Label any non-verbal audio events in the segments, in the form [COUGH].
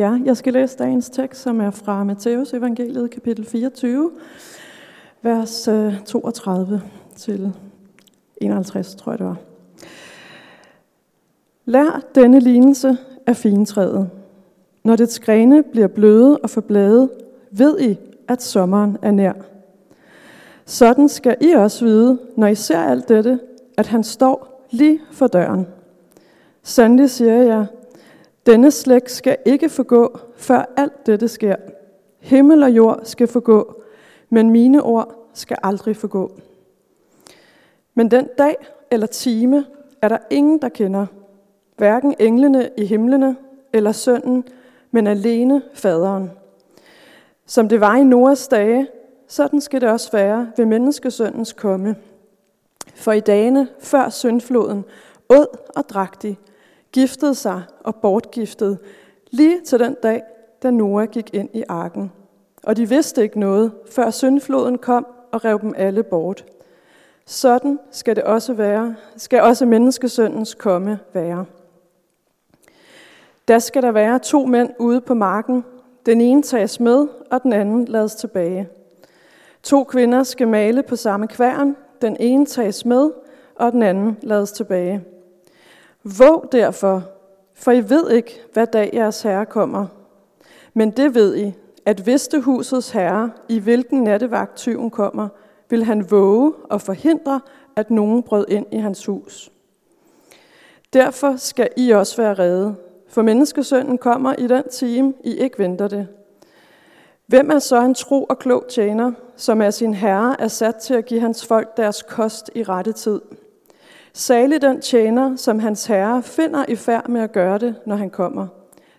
Ja, jeg skal læse dagens tekst, som er fra Matteus evangeliet, kapitel 24, vers øh, 32 til 51, tror jeg det var. Lær denne lignelse af fintræet. Når dets grene bliver bløde og forblade, ved I, at sommeren er nær. Sådan skal I også vide, når I ser alt dette, at han står lige for døren. Sandelig siger jeg, denne slægt skal ikke forgå, før alt dette sker. Himmel og jord skal forgå, men mine ord skal aldrig forgå. Men den dag eller time er der ingen, der kender. Hverken englene i himlene eller sønnen, men alene faderen. Som det var i Noas dage, sådan skal det også være ved menneskesøndens komme. For i dagene før syndfloden åd og drak de, giftede sig og bortgiftede, lige til den dag, da Noah gik ind i arken. Og de vidste ikke noget, før syndfloden kom og rev dem alle bort. Sådan skal det også være, skal også menneskesøndens komme være. Der skal der være to mænd ude på marken. Den ene tages med, og den anden lades tilbage. To kvinder skal male på samme kværn. Den ene tages med, og den anden lades tilbage. Våg derfor, for I ved ikke, hvad dag jeres herre kommer. Men det ved I, at hvis det husets herre, i hvilken nattevagt tyven kommer, vil han våge og forhindre, at nogen brød ind i hans hus. Derfor skal I også være redde, for menneskesønnen kommer i den time, I ikke venter det. Hvem er så en tro og klog tjener, som er sin herre er sat til at give hans folk deres kost i rette tid? Salig den tjener, som hans herre finder i færd med at gøre det, når han kommer.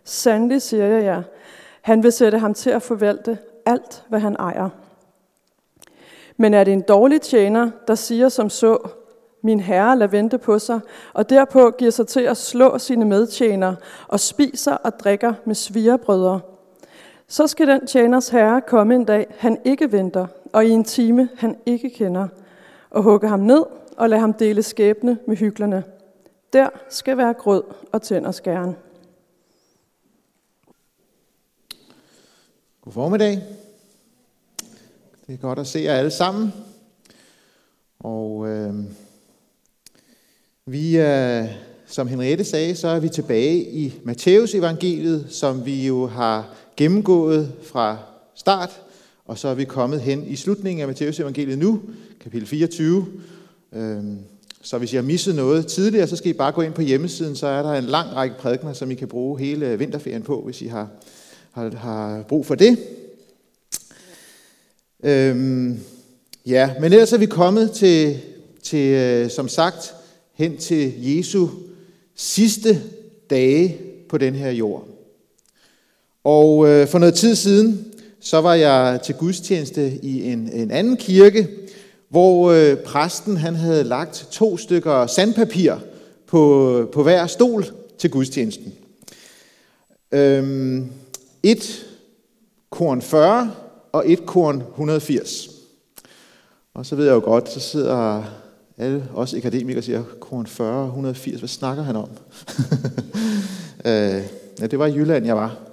Sandelig siger jeg jer, han vil sætte ham til at forvalte alt, hvad han ejer. Men er det en dårlig tjener, der siger som så, min herre lader vente på sig, og derpå giver sig til at slå sine medtjenere og spiser og drikker med svigerbrødre. Så skal den tjeners herre komme en dag, han ikke venter, og i en time, han ikke kender, og hugge ham ned og lade ham dele skæbne med hyklerne. Der skal være grød og tænder skæren. God formiddag. Det er godt at se jer alle sammen. Og øh, vi er, som Henriette sagde, så er vi tilbage i Matteus evangeliet, som vi jo har gennemgået fra start, og så er vi kommet hen i slutningen af Matteus evangeliet nu, kapitel 24. Øhm, så hvis I har misset noget tidligere, så skal I bare gå ind på hjemmesiden, så er der en lang række prædikner, som I kan bruge hele vinterferien på, hvis I har, har, har brug for det. Øhm, ja, men ellers er vi kommet til, til øh, som sagt, hen til Jesu sidste dage på den her jord. Og øh, for noget tid siden, så var jeg til gudstjeneste i en, en anden kirke, hvor øh, præsten han havde lagt to stykker sandpapir på, på hver stol til gudstjenesten. Øhm, et korn 40 og et korn 180. Og så ved jeg jo godt, så sidder alle os akademikere og siger, korn 40 180, hvad snakker han om? [LAUGHS] øh, ja, det var i Jylland, jeg var.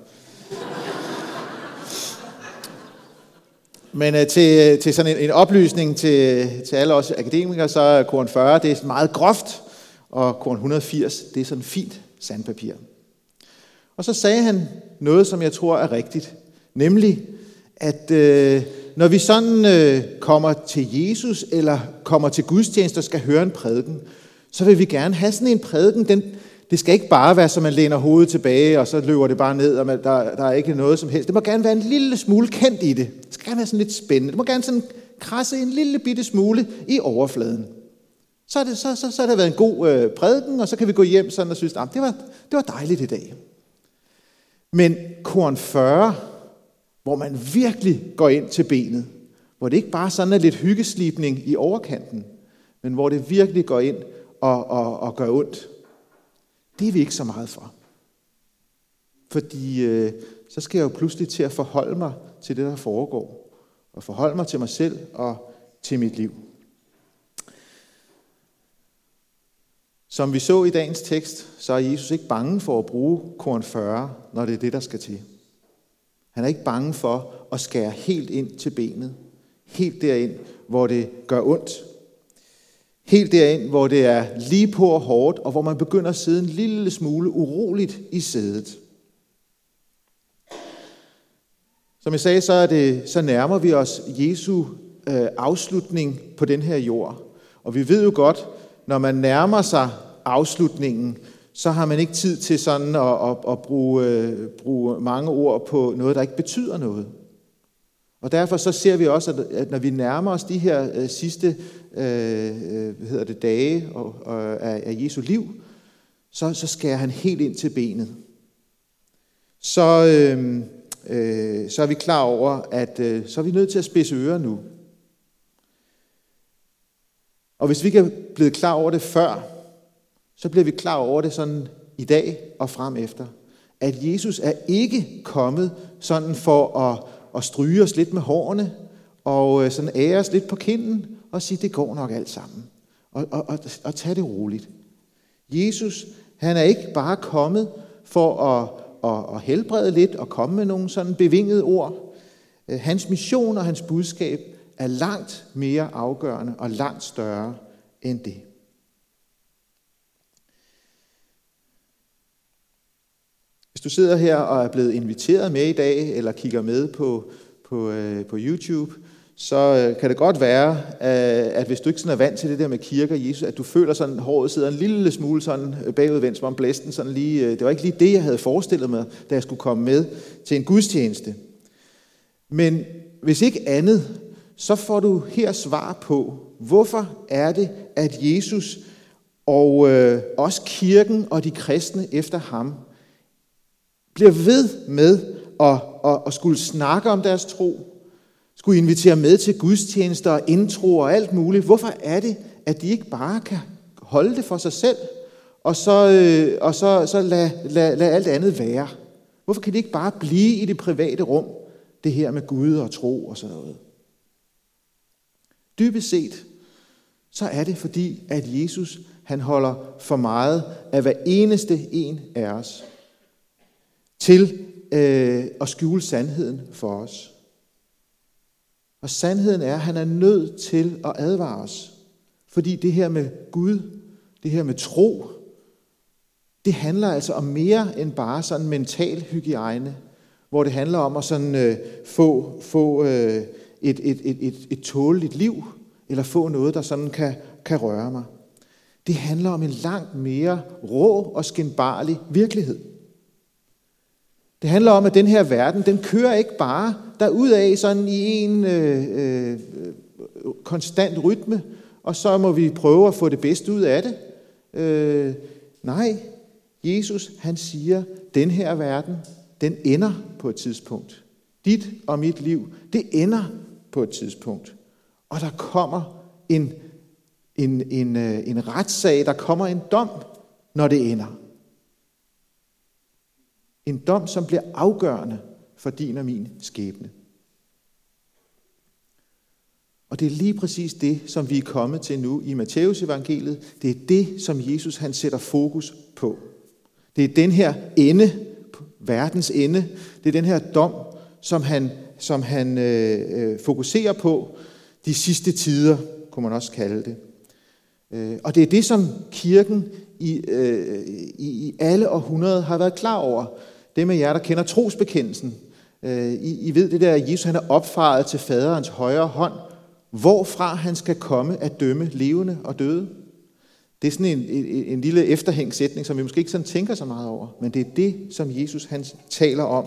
Men øh, til, øh, til sådan en, en oplysning til, til alle os akademikere, så er korn 40, det er meget groft, og korn 180, det er sådan fint sandpapir. Og så sagde han noget, som jeg tror er rigtigt, nemlig, at øh, når vi sådan øh, kommer til Jesus, eller kommer til gudstjeneste og skal høre en prædiken, så vil vi gerne have sådan en prædiken. Den, det skal ikke bare være, så man læner hovedet tilbage, og så løber det bare ned, og man, der, der er ikke noget som helst. Det må gerne være en lille smule kendt i det. Det skal gerne være sådan lidt spændende. Det må gerne sådan krasse en lille bitte smule i overfladen. Så, er det, så, så, så har det været en god øh, prædiken, og så kan vi gå hjem sådan og synes, at det var, det var dejligt i dag. Men korn 40, hvor man virkelig går ind til benet, hvor det ikke bare sådan er lidt hyggeslipning i overkanten, men hvor det virkelig går ind og, og, og gør ondt. Det er vi ikke så meget for. Fordi øh, så skal jeg jo pludselig til at forholde mig til det, der foregår. Og forholde mig til mig selv og til mit liv. Som vi så i dagens tekst, så er Jesus ikke bange for at bruge korn 40, når det er det, der skal til. Han er ikke bange for at skære helt ind til benet. Helt derind, hvor det gør ondt. Helt derind, hvor det er lige på og hårdt, og hvor man begynder at sidde en lille smule uroligt i sædet. Som jeg sagde, så, er det, så nærmer vi os Jesu øh, afslutning på den her jord. Og vi ved jo godt, når man nærmer sig afslutningen, så har man ikke tid til sådan at, at, at bruge, øh, bruge mange ord på noget, der ikke betyder noget. Og derfor så ser vi også, at, at når vi nærmer os de her øh, sidste Øh, øh, hvad hedder det, dage og, og, af, af Jesu liv, så, så skærer han helt ind til benet. Så, øh, øh, så er vi klar over, at øh, så er vi nødt til at spidse ører nu. Og hvis vi ikke er blevet klar over det før, så bliver vi klar over det sådan i dag og frem efter. At Jesus er ikke kommet sådan for at, at stryge os lidt med hårene, og øh, sådan ære os lidt på kinden, og sige, det går nok alt sammen. Og, og, og, og tage det roligt. Jesus, han er ikke bare kommet for at, at, at helbrede lidt og komme med nogle sådan bevingede ord. Øh, hans mission og hans budskab er langt mere afgørende og langt større end det. Hvis du sidder her og er blevet inviteret med i dag, eller kigger med på, på, øh, på YouTube, så øh, kan det godt være, øh, at hvis du ikke sådan er vant til det der med kirke og Jesus, at du føler sådan, at håret sidder en lille smule sådan øh, bagudvendt, som om blæsten sådan lige, det var ikke lige det, jeg havde forestillet mig, da jeg skulle komme med til en gudstjeneste. Men hvis ikke andet, så får du her svar på, hvorfor er det, at Jesus og øh, også kirken og de kristne efter ham bliver ved med at, at, at skulle snakke om deres tro, skulle invitere med til gudstjenester og intro og alt muligt. Hvorfor er det, at de ikke bare kan holde det for sig selv, og så, øh, og så, så lade lad, lad alt andet være? Hvorfor kan de ikke bare blive i det private rum, det her med Gud og tro og sådan noget? Dybest set, så er det fordi, at Jesus han holder for meget af hver eneste en af os til øh, at skjule sandheden for os. Og sandheden er, at han er nødt til at advare os. Fordi det her med Gud, det her med tro, det handler altså om mere end bare sådan mental hygiejne, hvor det handler om at sådan, øh, få, få øh, et, et, et, et, et tåleligt liv, eller få noget, der sådan kan, kan røre mig. Det handler om en langt mere rå og skinbarlig virkelighed. Det handler om, at den her verden, den kører ikke bare derudad sådan i en øh, øh, konstant rytme, og så må vi prøve at få det bedste ud af det. Øh, nej, Jesus han siger, den her verden, den ender på et tidspunkt. Dit og mit liv, det ender på et tidspunkt. Og der kommer en, en, en, øh, en retssag, der kommer en dom, når det ender. En dom, som bliver afgørende for din og min skæbne. Og det er lige præcis det, som vi er kommet til nu i Matteus evangeliet. Det er det, som Jesus han sætter fokus på. Det er den her ende, verdens ende. Det er den her dom, som han, som han øh, øh, fokuserer på de sidste tider, kunne man også kalde det. Øh, og det er det, som kirken i, øh, i, i alle århundreder har været klar over. Det med jer, der kender trosbekendelsen. Øh, I, I ved det der, at Jesus han er opfaret til faderens højre hånd, hvorfra han skal komme at dømme levende og døde. Det er sådan en, en, en lille efterhængsætning, som vi måske ikke sådan tænker så meget over, men det er det, som Jesus han taler om,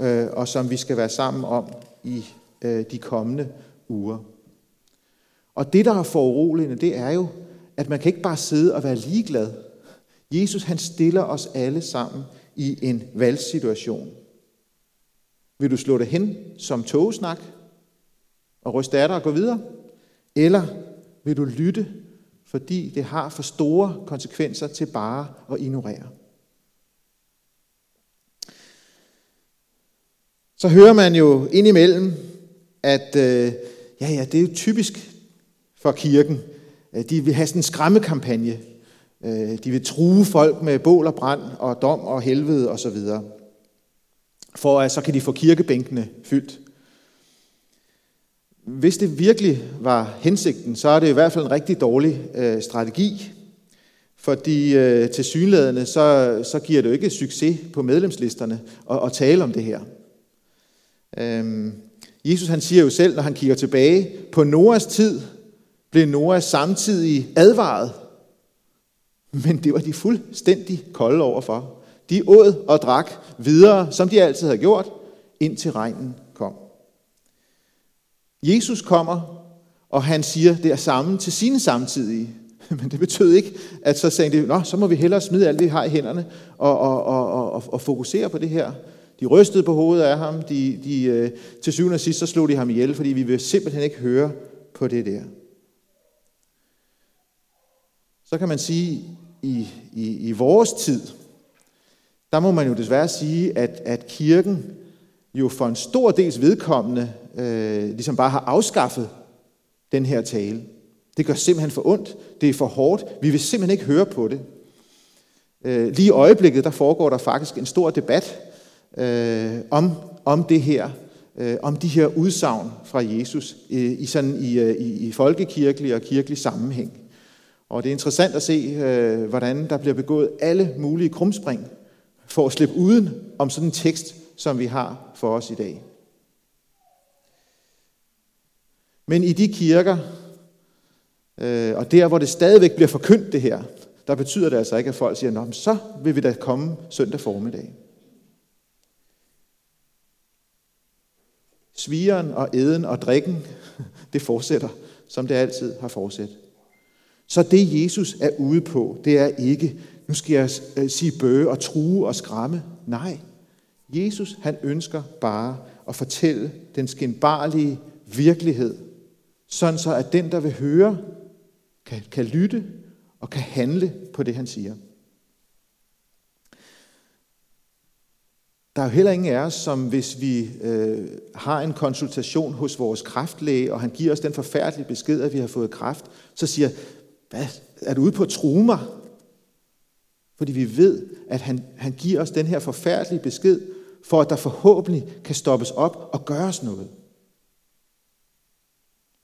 øh, og som vi skal være sammen om i øh, de kommende uger. Og det, der er foruroligende, det er jo, at man kan ikke bare sidde og være ligeglad. Jesus han stiller os alle sammen i en valgsituation. Vil du slå det hen som togesnak og ryste af dig og gå videre? Eller vil du lytte, fordi det har for store konsekvenser til bare at ignorere? Så hører man jo indimellem, at øh, ja, ja, det er jo typisk for kirken. De vil have sådan en skræmmekampagne Øh, de vil true folk med bål og brand og dom og helvede osv. For at så kan de få kirkebænkene fyldt. Hvis det virkelig var hensigten, så er det i hvert fald en rigtig dårlig øh, strategi. Fordi øh, til synlædende, så, så giver det jo ikke succes på medlemslisterne at, at tale om det her. Øhm, Jesus han siger jo selv, når han kigger tilbage, på Noras tid blev Noras samtidig advaret. Men det var de fuldstændig kolde overfor. De åd og drak videre, som de altid havde gjort, indtil regnen kom. Jesus kommer, og han siger det samme til sine samtidige. [LAUGHS] Men det betød ikke, at så sagde de, Nå, så må vi hellere smide alt det, vi har i hænderne, og, og, og, og, og fokusere på det her. De rystede på hovedet af ham. De, de, øh, til syvende og sidst, så slog de ham ihjel, fordi vi vil simpelthen ikke høre på det der. Så kan man sige, i, i, i vores tid, der må man jo desværre sige, at, at kirken jo for en stor dels vedkommende øh, ligesom bare har afskaffet den her tale. Det gør simpelthen for ondt. Det er for hårdt. Vi vil simpelthen ikke høre på det. Øh, lige i øjeblikket, der foregår der faktisk en stor debat øh, om, om det her, øh, om de her udsagn fra Jesus øh, i, sådan, i, øh, i, i folkekirkelig og kirkelig sammenhæng. Og det er interessant at se, øh, hvordan der bliver begået alle mulige krumspring for at slippe uden om sådan en tekst, som vi har for os i dag. Men i de kirker, øh, og der hvor det stadigvæk bliver forkyndt det her, der betyder det altså ikke, at folk siger, Nå, så vil vi da komme søndag formiddag. Svigeren og eden og drikken, [LAUGHS] det fortsætter, som det altid har fortsat. Så det Jesus er ude på, det er ikke, nu skal jeg øh, sige bøge og true og skræmme. Nej, Jesus han ønsker bare at fortælle den skinbarlige virkelighed, sådan så at den, der vil høre, kan, kan lytte og kan handle på det, han siger. Der er jo heller ingen af os, som hvis vi øh, har en konsultation hos vores kræftlæge, og han giver os den forfærdelige besked, at vi har fået kræft, så siger, hvad, er du ude på at true mig? Fordi vi ved, at han, han giver os den her forfærdelige besked, for at der forhåbentlig kan stoppes op og gøres noget.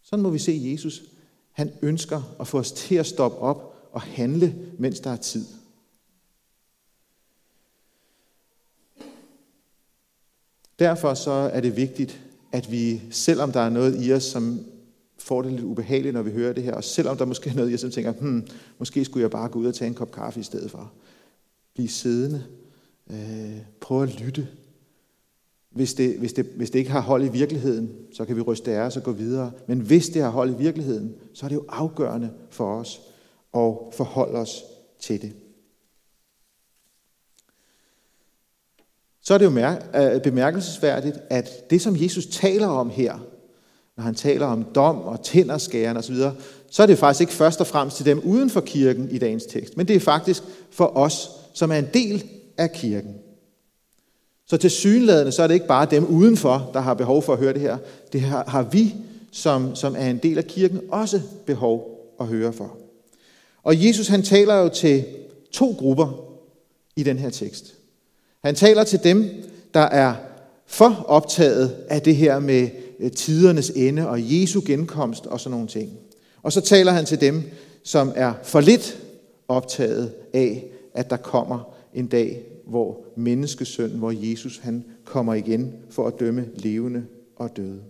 Sådan må vi se Jesus. Han ønsker at få os til at stoppe op og handle, mens der er tid. Derfor så er det vigtigt, at vi, selvom der er noget i os, som får det lidt ubehageligt, når vi hører det her, og selvom der måske er noget i som tænker, hmm, måske skulle jeg bare gå ud og tage en kop kaffe i stedet for. Bliv siddende. Øh, prøv at lytte. Hvis det, hvis, det, hvis det ikke har hold i virkeligheden, så kan vi ryste af os og gå videre. Men hvis det har hold i virkeligheden, så er det jo afgørende for os at forholde os til det. så er det jo mær- bemærkelsesværdigt, at det, som Jesus taler om her, når han taler om dom og tænderskæren osv., så er det faktisk ikke først og fremmest til dem uden for kirken i dagens tekst, men det er faktisk for os, som er en del af kirken. Så til synlædende, så er det ikke bare dem udenfor, der har behov for at høre det her. Det har, har vi, som, som er en del af kirken, også behov at høre for. Og Jesus han taler jo til to grupper i den her tekst. Han taler til dem, der er for optaget af det her med Øh, tidernes ende og Jesu genkomst og sådan nogle ting. Og så taler han til dem, som er for lidt optaget af, at der kommer en dag, hvor menneskesønnen, hvor Jesus han kommer igen for at dømme levende og døde.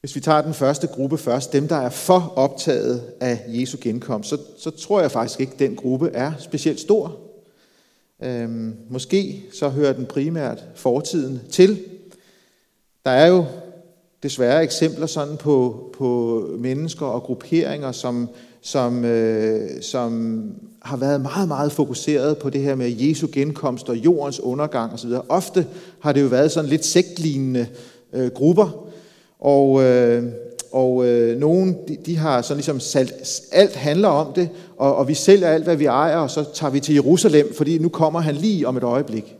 Hvis vi tager den første gruppe først, dem der er for optaget af Jesu genkomst, så, så tror jeg faktisk ikke, at den gruppe er specielt stor. Øhm, måske så hører den primært fortiden til. Der er jo desværre eksempler sådan på, på mennesker og grupperinger, som, som, øh, som har været meget, meget fokuseret på det her med Jesu genkomst og jordens undergang osv. Ofte har det jo været sådan lidt sektlignende øh, grupper, og, øh, og øh, nogen, de, de har sådan ligesom salt, alt handler om det, og, og vi sælger alt, hvad vi ejer, og så tager vi til Jerusalem, fordi nu kommer han lige om et øjeblik.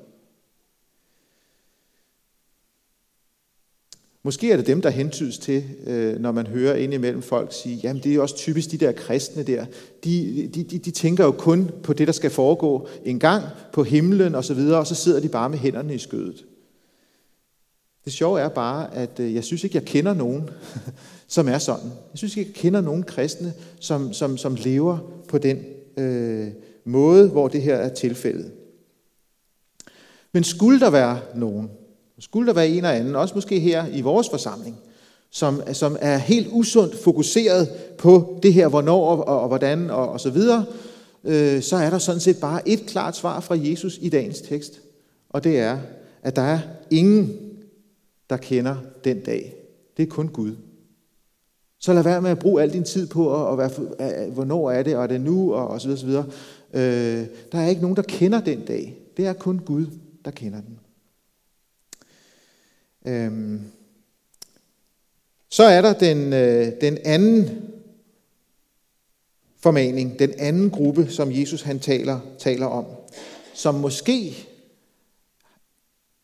Måske er det dem, der hentydes til, øh, når man hører indimellem folk sige, jamen det er også typisk de der kristne der. De, de, de, de tænker jo kun på det, der skal foregå en gang på himlen og så videre, og så sidder de bare med hænderne i skødet. Det sjove er bare, at øh, jeg synes ikke, jeg kender nogen, [LAUGHS] som er sådan. Jeg synes ikke, jeg kender nogen kristne, som, som, som lever på den øh, måde, hvor det her er tilfældet. Men skulle der være nogen, skulle der være en eller anden, også måske her i vores forsamling, som, som er helt usundt fokuseret på det her, hvornår og, og hvordan og, og så videre, øh, så er der sådan set bare et klart svar fra Jesus i dagens tekst. Og det er, at der er ingen, der kender den dag. Det er kun Gud. Så lad være med at bruge al din tid på, at, at være, hvornår er det, og er det nu, og, og så videre, så videre. Øh, der er ikke nogen, der kender den dag. Det er kun Gud, der kender den. Øhm, så er der den, øh, den anden formaning, den anden gruppe, som Jesus han taler, taler om, som måske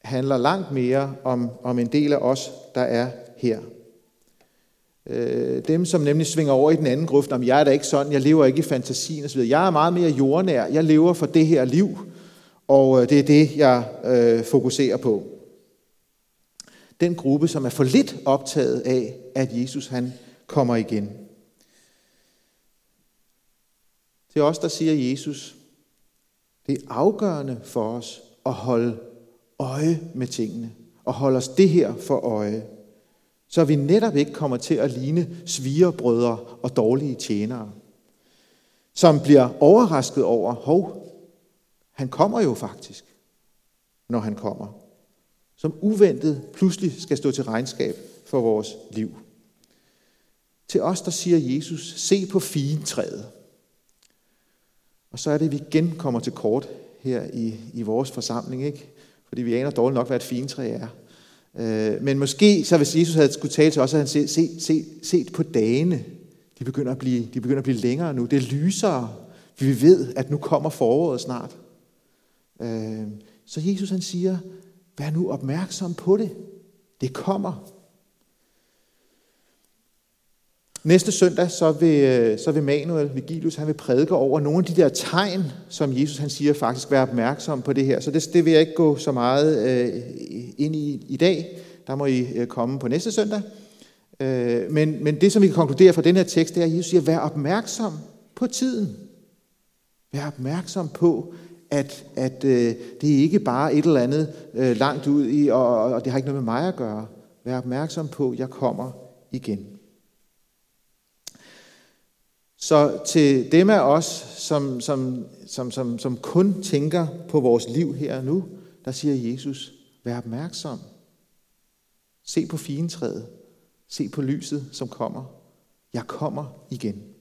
handler langt mere om, om en del af os, der er her. Øh, dem, som nemlig svinger over i den anden gruppe, om jeg er da ikke sådan, jeg lever ikke i fantasien osv. Jeg er meget mere jordnær, jeg lever for det her liv, og øh, det er det, jeg øh, fokuserer på den gruppe, som er for lidt optaget af, at Jesus han kommer igen. Til os, der siger Jesus, det er afgørende for os at holde øje med tingene, og holde os det her for øje, så vi netop ikke kommer til at ligne svigerbrødre og dårlige tjenere, som bliver overrasket over, hov, han kommer jo faktisk, når han kommer som uventet pludselig skal stå til regnskab for vores liv. Til os, der siger Jesus, se på fintræet. Og så er det, at vi igen kommer til kort her i, i vores forsamling, ikke? Fordi vi aner dårligt nok, hvad et fintræ er. Øh, men måske, så hvis Jesus havde skulle tale til os, havde han set, se, se, set på dagene. De begynder, at blive, de begynder at blive længere nu. Det er lysere. Vi ved, at nu kommer foråret snart. Øh, så Jesus han siger, Vær nu opmærksom på det. Det kommer. Næste søndag, så vil, øh, så vil Manuel Vigilius, han vil prædike over nogle af de der tegn, som Jesus han siger faktisk, vær opmærksom på det her. Så det, det vil jeg ikke gå så meget øh, ind i i dag. Der må I øh, komme på næste søndag. Øh, men, men det, som vi kan konkludere fra den her tekst, det er, at Jesus siger, vær opmærksom på tiden. Vær opmærksom på, at, at øh, det er ikke bare et eller andet øh, langt ud i, og, og det har ikke noget med mig at gøre. Vær opmærksom på, at jeg kommer igen. Så til dem af os, som, som, som, som, som kun tænker på vores liv her og nu, der siger Jesus, vær opmærksom. Se på fintræet. Se på lyset, som kommer. Jeg kommer igen.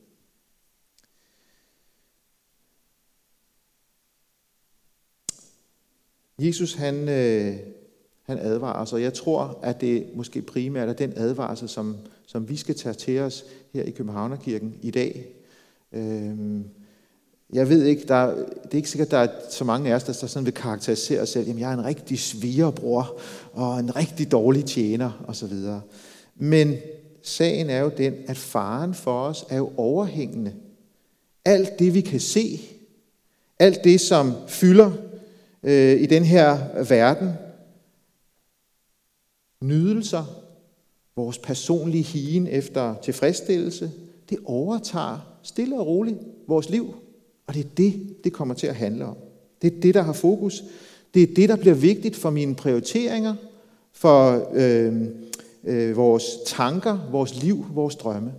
Jesus han, øh, han advarer os, og jeg tror, at det måske primært er den advarsel, som, som vi skal tage til os her i Københavnerkirken i dag. Øh, jeg ved ikke, der, det er ikke sikkert, at der er så mange af os, der sådan vil karakterisere os selv. Jamen, jeg er en rigtig svigerbror og en rigtig dårlig tjener osv. Men sagen er jo den, at faren for os er jo overhængende. Alt det, vi kan se, alt det, som fylder øh, i den her verden. Nydelser, vores personlige higen efter tilfredsstillelse, det overtager stille og roligt vores liv. Og det er det, det kommer til at handle om. Det er det, der har fokus. Det er det, der bliver vigtigt for mine prioriteringer, for øh, øh, vores tanker, vores liv, vores drømme.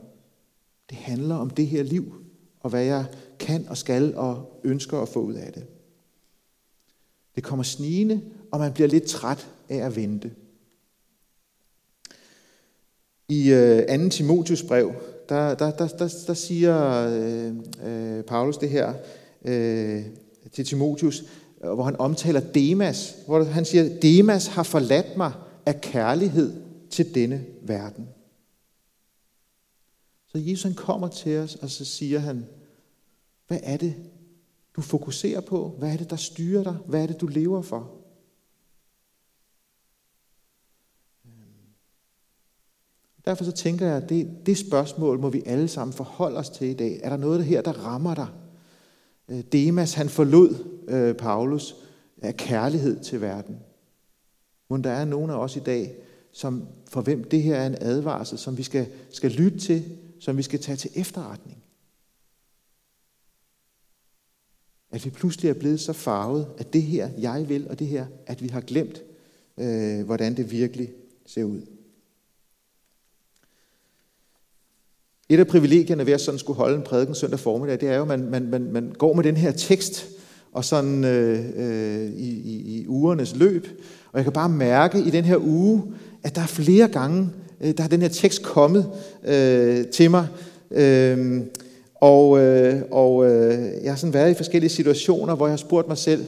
Det handler om det her liv, og hvad jeg kan og skal og ønsker at få ud af det. Det kommer snigende, og man bliver lidt træt af at vente. I øh, 2. Timotius brev, der, der, der, der, der siger øh, øh, Paulus det her øh, til Timotius, hvor han omtaler Demas, hvor han siger, Demas har forladt mig af kærlighed til denne verden. Så Jesus han kommer til os, og så siger han, hvad er det, du fokuserer på? Hvad er det, der styrer dig? Hvad er det, du lever for? Øhm. Derfor så tænker jeg, at det, det spørgsmål må vi alle sammen forholde os til i dag. Er der noget her, der rammer dig? Øh, Demas, han forlod øh, Paulus af kærlighed til verden. Men der er nogen af os i dag, som, for hvem det her er en advarsel, som vi skal, skal lytte til, som vi skal tage til efterretning. At vi pludselig er blevet så farvet, at det her, jeg vil, og det her, at vi har glemt, øh, hvordan det virkelig ser ud. Et af privilegierne ved at sådan skulle holde en prædiken søndag formiddag, det er jo, at man, man, man, man går med den her tekst og sådan øh, øh, i, i, i ugernes løb. Og jeg kan bare mærke i den her uge, at der er flere gange, øh, der er den her tekst kommet øh, til mig. Øh, og øh, og øh, jeg har sådan været i forskellige situationer, hvor jeg har spurgt mig selv,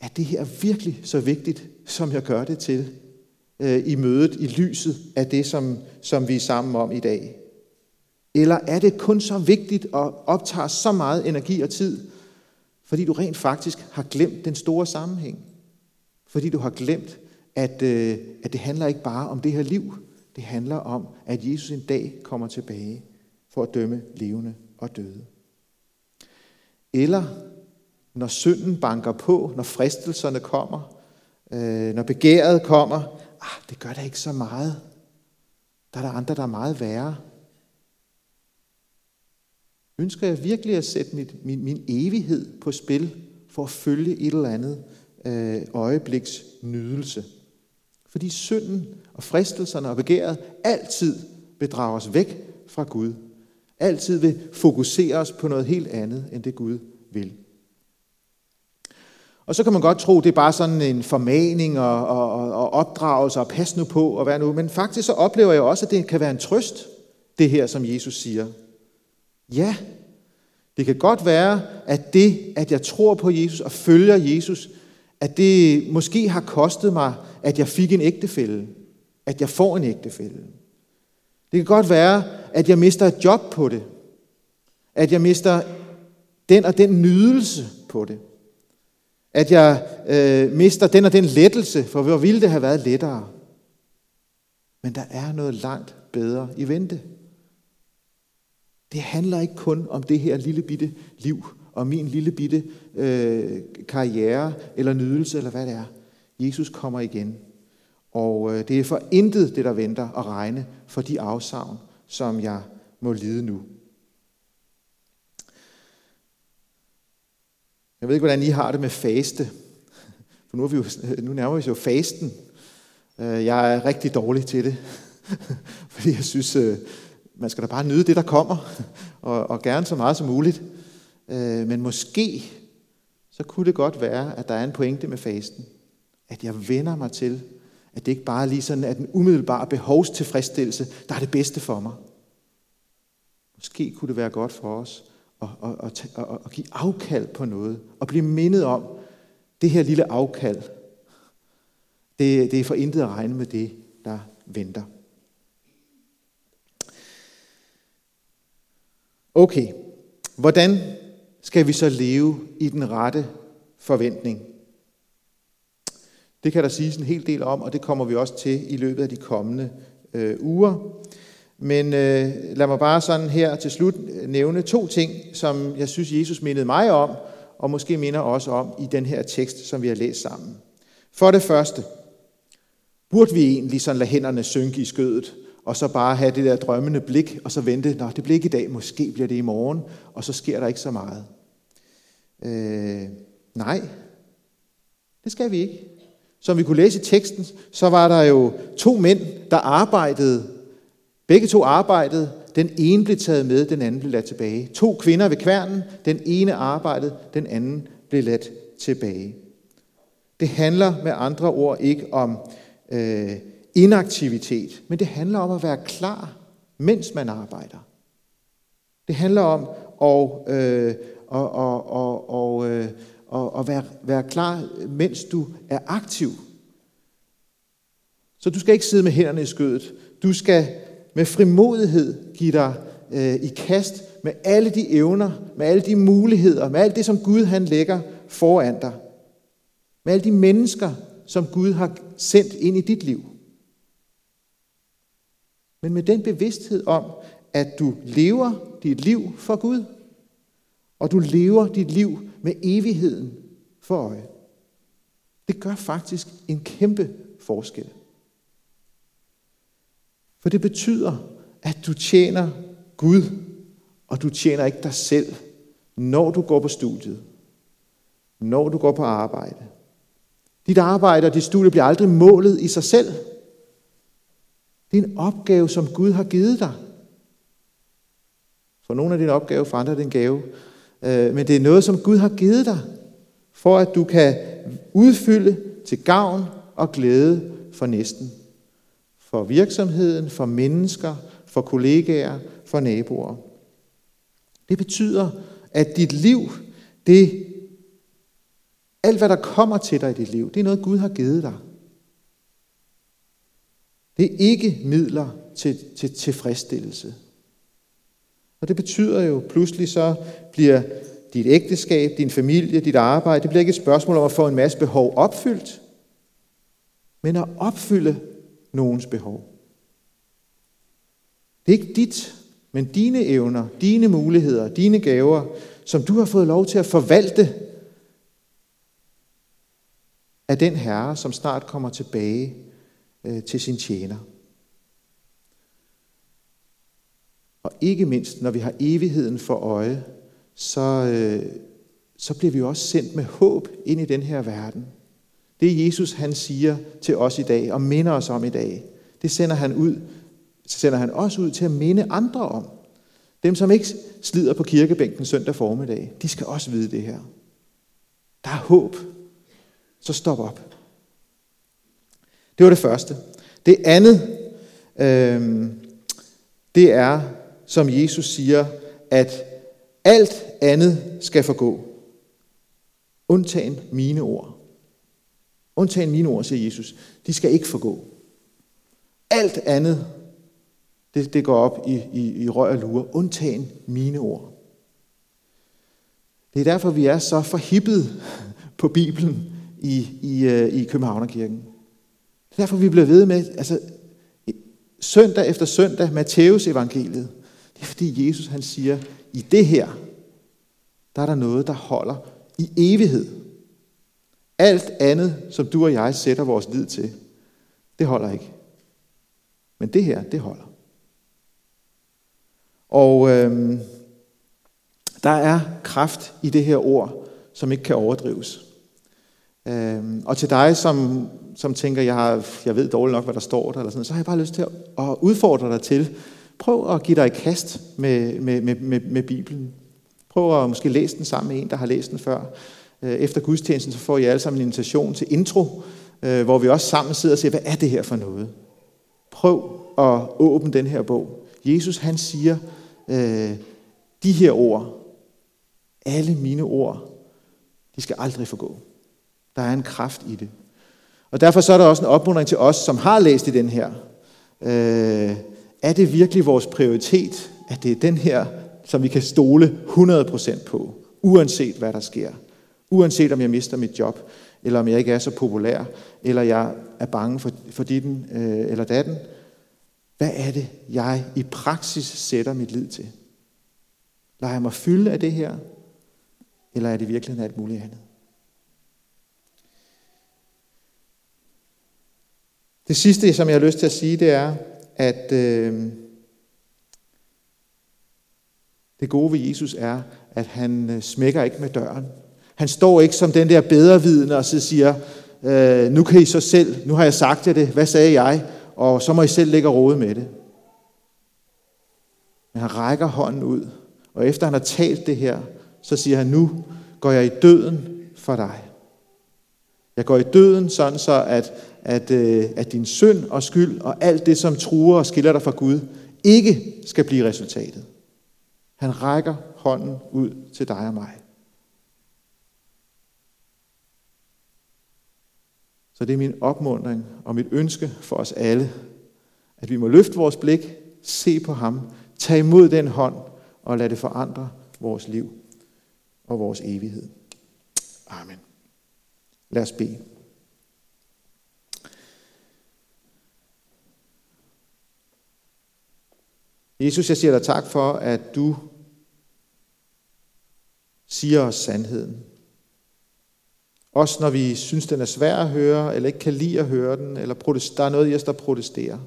er det her virkelig så vigtigt, som jeg gør det til øh, i mødet, i lyset af det, som, som vi er sammen om i dag? Eller er det kun så vigtigt og optager så meget energi og tid, fordi du rent faktisk har glemt den store sammenhæng? Fordi du har glemt, at, øh, at det handler ikke bare om det her liv. Det handler om, at Jesus en dag kommer tilbage for at dømme levende og døde. Eller når synden banker på, når fristelserne kommer, øh, når begæret kommer, ah, det gør da ikke så meget. Der er der andre, der er meget værre. Ønsker jeg virkelig at sætte mit, min, min evighed på spil for at følge et eller andet øh, øjebliks nydelse? Fordi synden og fristelserne og begæret altid bedrager os væk fra Gud. Altid vil fokusere os på noget helt andet, end det Gud vil. Og så kan man godt tro, det er bare sådan en formaning og, og, og opdragelse og pas nu på og være nu. Men faktisk så oplever jeg også, at det kan være en trøst, det her, som Jesus siger. Ja, det kan godt være, at det, at jeg tror på Jesus og følger Jesus, at det måske har kostet mig, at jeg fik en ægtefælde. At jeg får en ægtefælde. Det kan godt være, at jeg mister et job på det. At jeg mister den og den nydelse på det. At jeg øh, mister den og den lettelse, for hvor ville det have været lettere. Men der er noget langt bedre i vente. Det handler ikke kun om det her lille bitte liv, og min lille bitte øh, karriere, eller nydelse, eller hvad det er. Jesus kommer igen. Og øh, det er for intet det, der venter at regne for de afsavn, som jeg må lide nu. Jeg ved ikke, hvordan I har det med faste. For nu, er vi jo, nu nærmer vi os jo fasten. Øh, jeg er rigtig dårlig til det. [LAUGHS] Fordi jeg synes, øh, man skal da bare nyde det, der kommer, og, og gerne så meget som muligt. Men måske, så kunne det godt være, at der er en pointe med fasten. At jeg vender mig til, at det ikke bare er lige sådan, at den umiddelbare behovstilfredsstillelse, der er det bedste for mig. Måske kunne det være godt for os at, at, at, at, at give afkald på noget, og blive mindet om, det her lille afkald, det, det er for intet at regne med det, der venter. Okay, hvordan skal vi så leve i den rette forventning? Det kan der siges en hel del om, og det kommer vi også til i løbet af de kommende øh, uger. Men øh, lad mig bare sådan her til slut øh, nævne to ting, som jeg synes, Jesus mindede mig om, og måske minder også om i den her tekst, som vi har læst sammen. For det første, burde vi egentlig sådan lade hænderne synke i skødet, og så bare have det der drømmende blik, og så vente, nå, det bliver ikke i dag, måske bliver det i morgen, og så sker der ikke så meget. Øh, nej, det skal vi ikke. Som vi kunne læse i teksten, så var der jo to mænd, der arbejdede. Begge to arbejdede. Den ene blev taget med, den anden blev ladt tilbage. To kvinder ved kværnen. Den ene arbejdede, den anden blev ladt tilbage. Det handler med andre ord ikke om øh, inaktivitet, men det handler om at være klar, mens man arbejder. Det handler om at, øh, og, og, og, og, øh, og, og være, være klar, mens du er aktiv. Så du skal ikke sidde med hænderne i skødet. Du skal med frimodighed give dig øh, i kast med alle de evner, med alle de muligheder, med alt det, som Gud han lægger foran dig. Med alle de mennesker, som Gud har sendt ind i dit liv. men med den bevidsthed om, at du lever dit liv for Gud, og du lever dit liv med evigheden for øje. Det gør faktisk en kæmpe forskel. For det betyder, at du tjener Gud, og du tjener ikke dig selv, når du går på studiet, når du går på arbejde. Dit arbejde og dit studie bliver aldrig målet i sig selv. Det er en opgave, som Gud har givet dig. For nogle af dine opgave, for andre er det en gave. Øh, men det er noget, som Gud har givet dig, for at du kan udfylde til gavn og glæde for næsten. For virksomheden, for mennesker, for kollegaer, for naboer. Det betyder, at dit liv, det, alt hvad der kommer til dig i dit liv, det er noget Gud har givet dig. Det er ikke midler til, til tilfredsstillelse. Og det betyder jo, pludselig så bliver dit ægteskab, din familie, dit arbejde, det bliver ikke et spørgsmål om at få en masse behov opfyldt, men at opfylde nogens behov. Det er ikke dit, men dine evner, dine muligheder, dine gaver, som du har fået lov til at forvalte af den herre, som snart kommer tilbage øh, til sin tjener. Og ikke mindst, når vi har evigheden for øje, så, øh, så bliver vi også sendt med håb ind i den her verden. Det Jesus han siger til os i dag og minder os om i dag, det sender han ud, så sender han også ud til at minde andre om. Dem, som ikke slider på kirkebænken søndag formiddag, de skal også vide det her. Der er håb. Så stop op. Det var det første. Det andet, øh, det er, som Jesus siger, at alt andet skal forgå. Undtagen mine ord. Undtagen mine ord, siger Jesus. De skal ikke forgå. Alt andet, det, det går op i, i, i røg og lure. Undtagen mine ord. Det er derfor, vi er så forhippet på Bibelen i, i, øh, i Københavnerkirken. Det er derfor, vi bliver ved med, altså søndag efter søndag, Matteus evangeliet. Det er fordi Jesus han siger, i det her, der er der noget, der holder i evighed. Alt andet, som du og jeg sætter vores lid til, det holder ikke. Men det her, det holder. Og øhm, der er kraft i det her ord, som ikke kan overdrives. Øhm, og til dig, som, som tænker, jeg, har, jeg ved dårligt nok, hvad der står der, eller sådan, så har jeg bare lyst til at, at udfordre dig til, prøv at give dig i kast med, med, med, med, med Bibelen. Prøv at måske læse den sammen med en, der har læst den før. Øh, efter gudstjenesten, så får I alle sammen en invitation til intro, øh, hvor vi også sammen sidder og siger, hvad er det her for noget? Prøv at åbne den her bog. Jesus han siger, øh, de her ord, alle mine ord, de skal aldrig forgå. Der er en kraft i det. Og derfor så er der også en opmuntring til os, som har læst i den her. Øh, er det virkelig vores prioritet, at det er den her, som vi kan stole 100% på, uanset hvad der sker? Uanset om jeg mister mit job, eller om jeg ikke er så populær, eller jeg er bange for, for ditten øh, eller datten. Hvad er det, jeg i praksis sætter mit lid til? Lader jeg mig fylde af det her, eller er det virkelig alt muligt andet? Det sidste, som jeg har lyst til at sige, det er, at øh, det gode ved Jesus er, at han øh, smækker ikke med døren. Han står ikke som den der bedrevidende og så siger, øh, nu kan I så selv, nu har jeg sagt jer det, hvad sagde jeg? Og så må I selv lægge råd med det. Men han rækker hånden ud, og efter han har talt det her, så siger han, nu går jeg i døden for dig. Jeg går i døden sådan så, at, at, øh, at din synd og skyld og alt det, som truer og skiller dig fra Gud, ikke skal blive resultatet. Han rækker hånden ud til dig og mig. Så det er min opmundring og mit ønske for os alle, at vi må løfte vores blik, se på ham, tage imod den hånd og lade det forandre vores liv og vores evighed. Amen. Lad os bede. Jesus, jeg siger dig tak for, at du siger os sandheden. Også når vi synes, den er svær at høre, eller ikke kan lide at høre den, eller der er noget i os, der protesterer.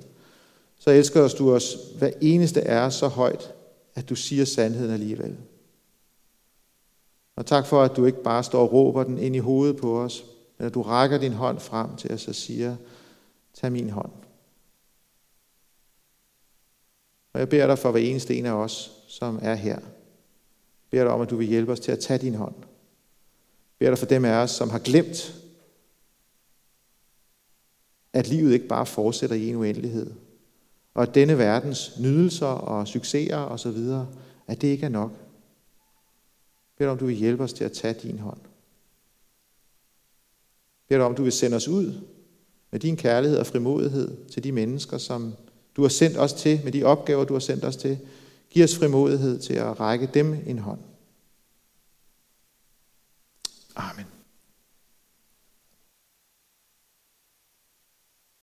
Så elsker du os hver eneste er så højt, at du siger sandheden alligevel. Og tak for, at du ikke bare står og råber den ind i hovedet på os, men at du rækker din hånd frem til os og siger, tag min hånd. Og jeg beder dig for hver eneste en af os, som er her. Jeg beder dig om, at du vil hjælpe os til at tage din hånd. Jeg beder dig for dem af os, som har glemt, at livet ikke bare fortsætter i en uendelighed. Og at denne verdens nydelser og succeser osv., at det ikke er nok. Jeg beder dig om, du vil hjælpe os til at tage din hånd. Beder dig om, du vil sende os ud med din kærlighed og frimodighed til de mennesker, som du har sendt os til, med de opgaver, du har sendt os til. Giv os frimodighed til at række dem en hånd. Amen.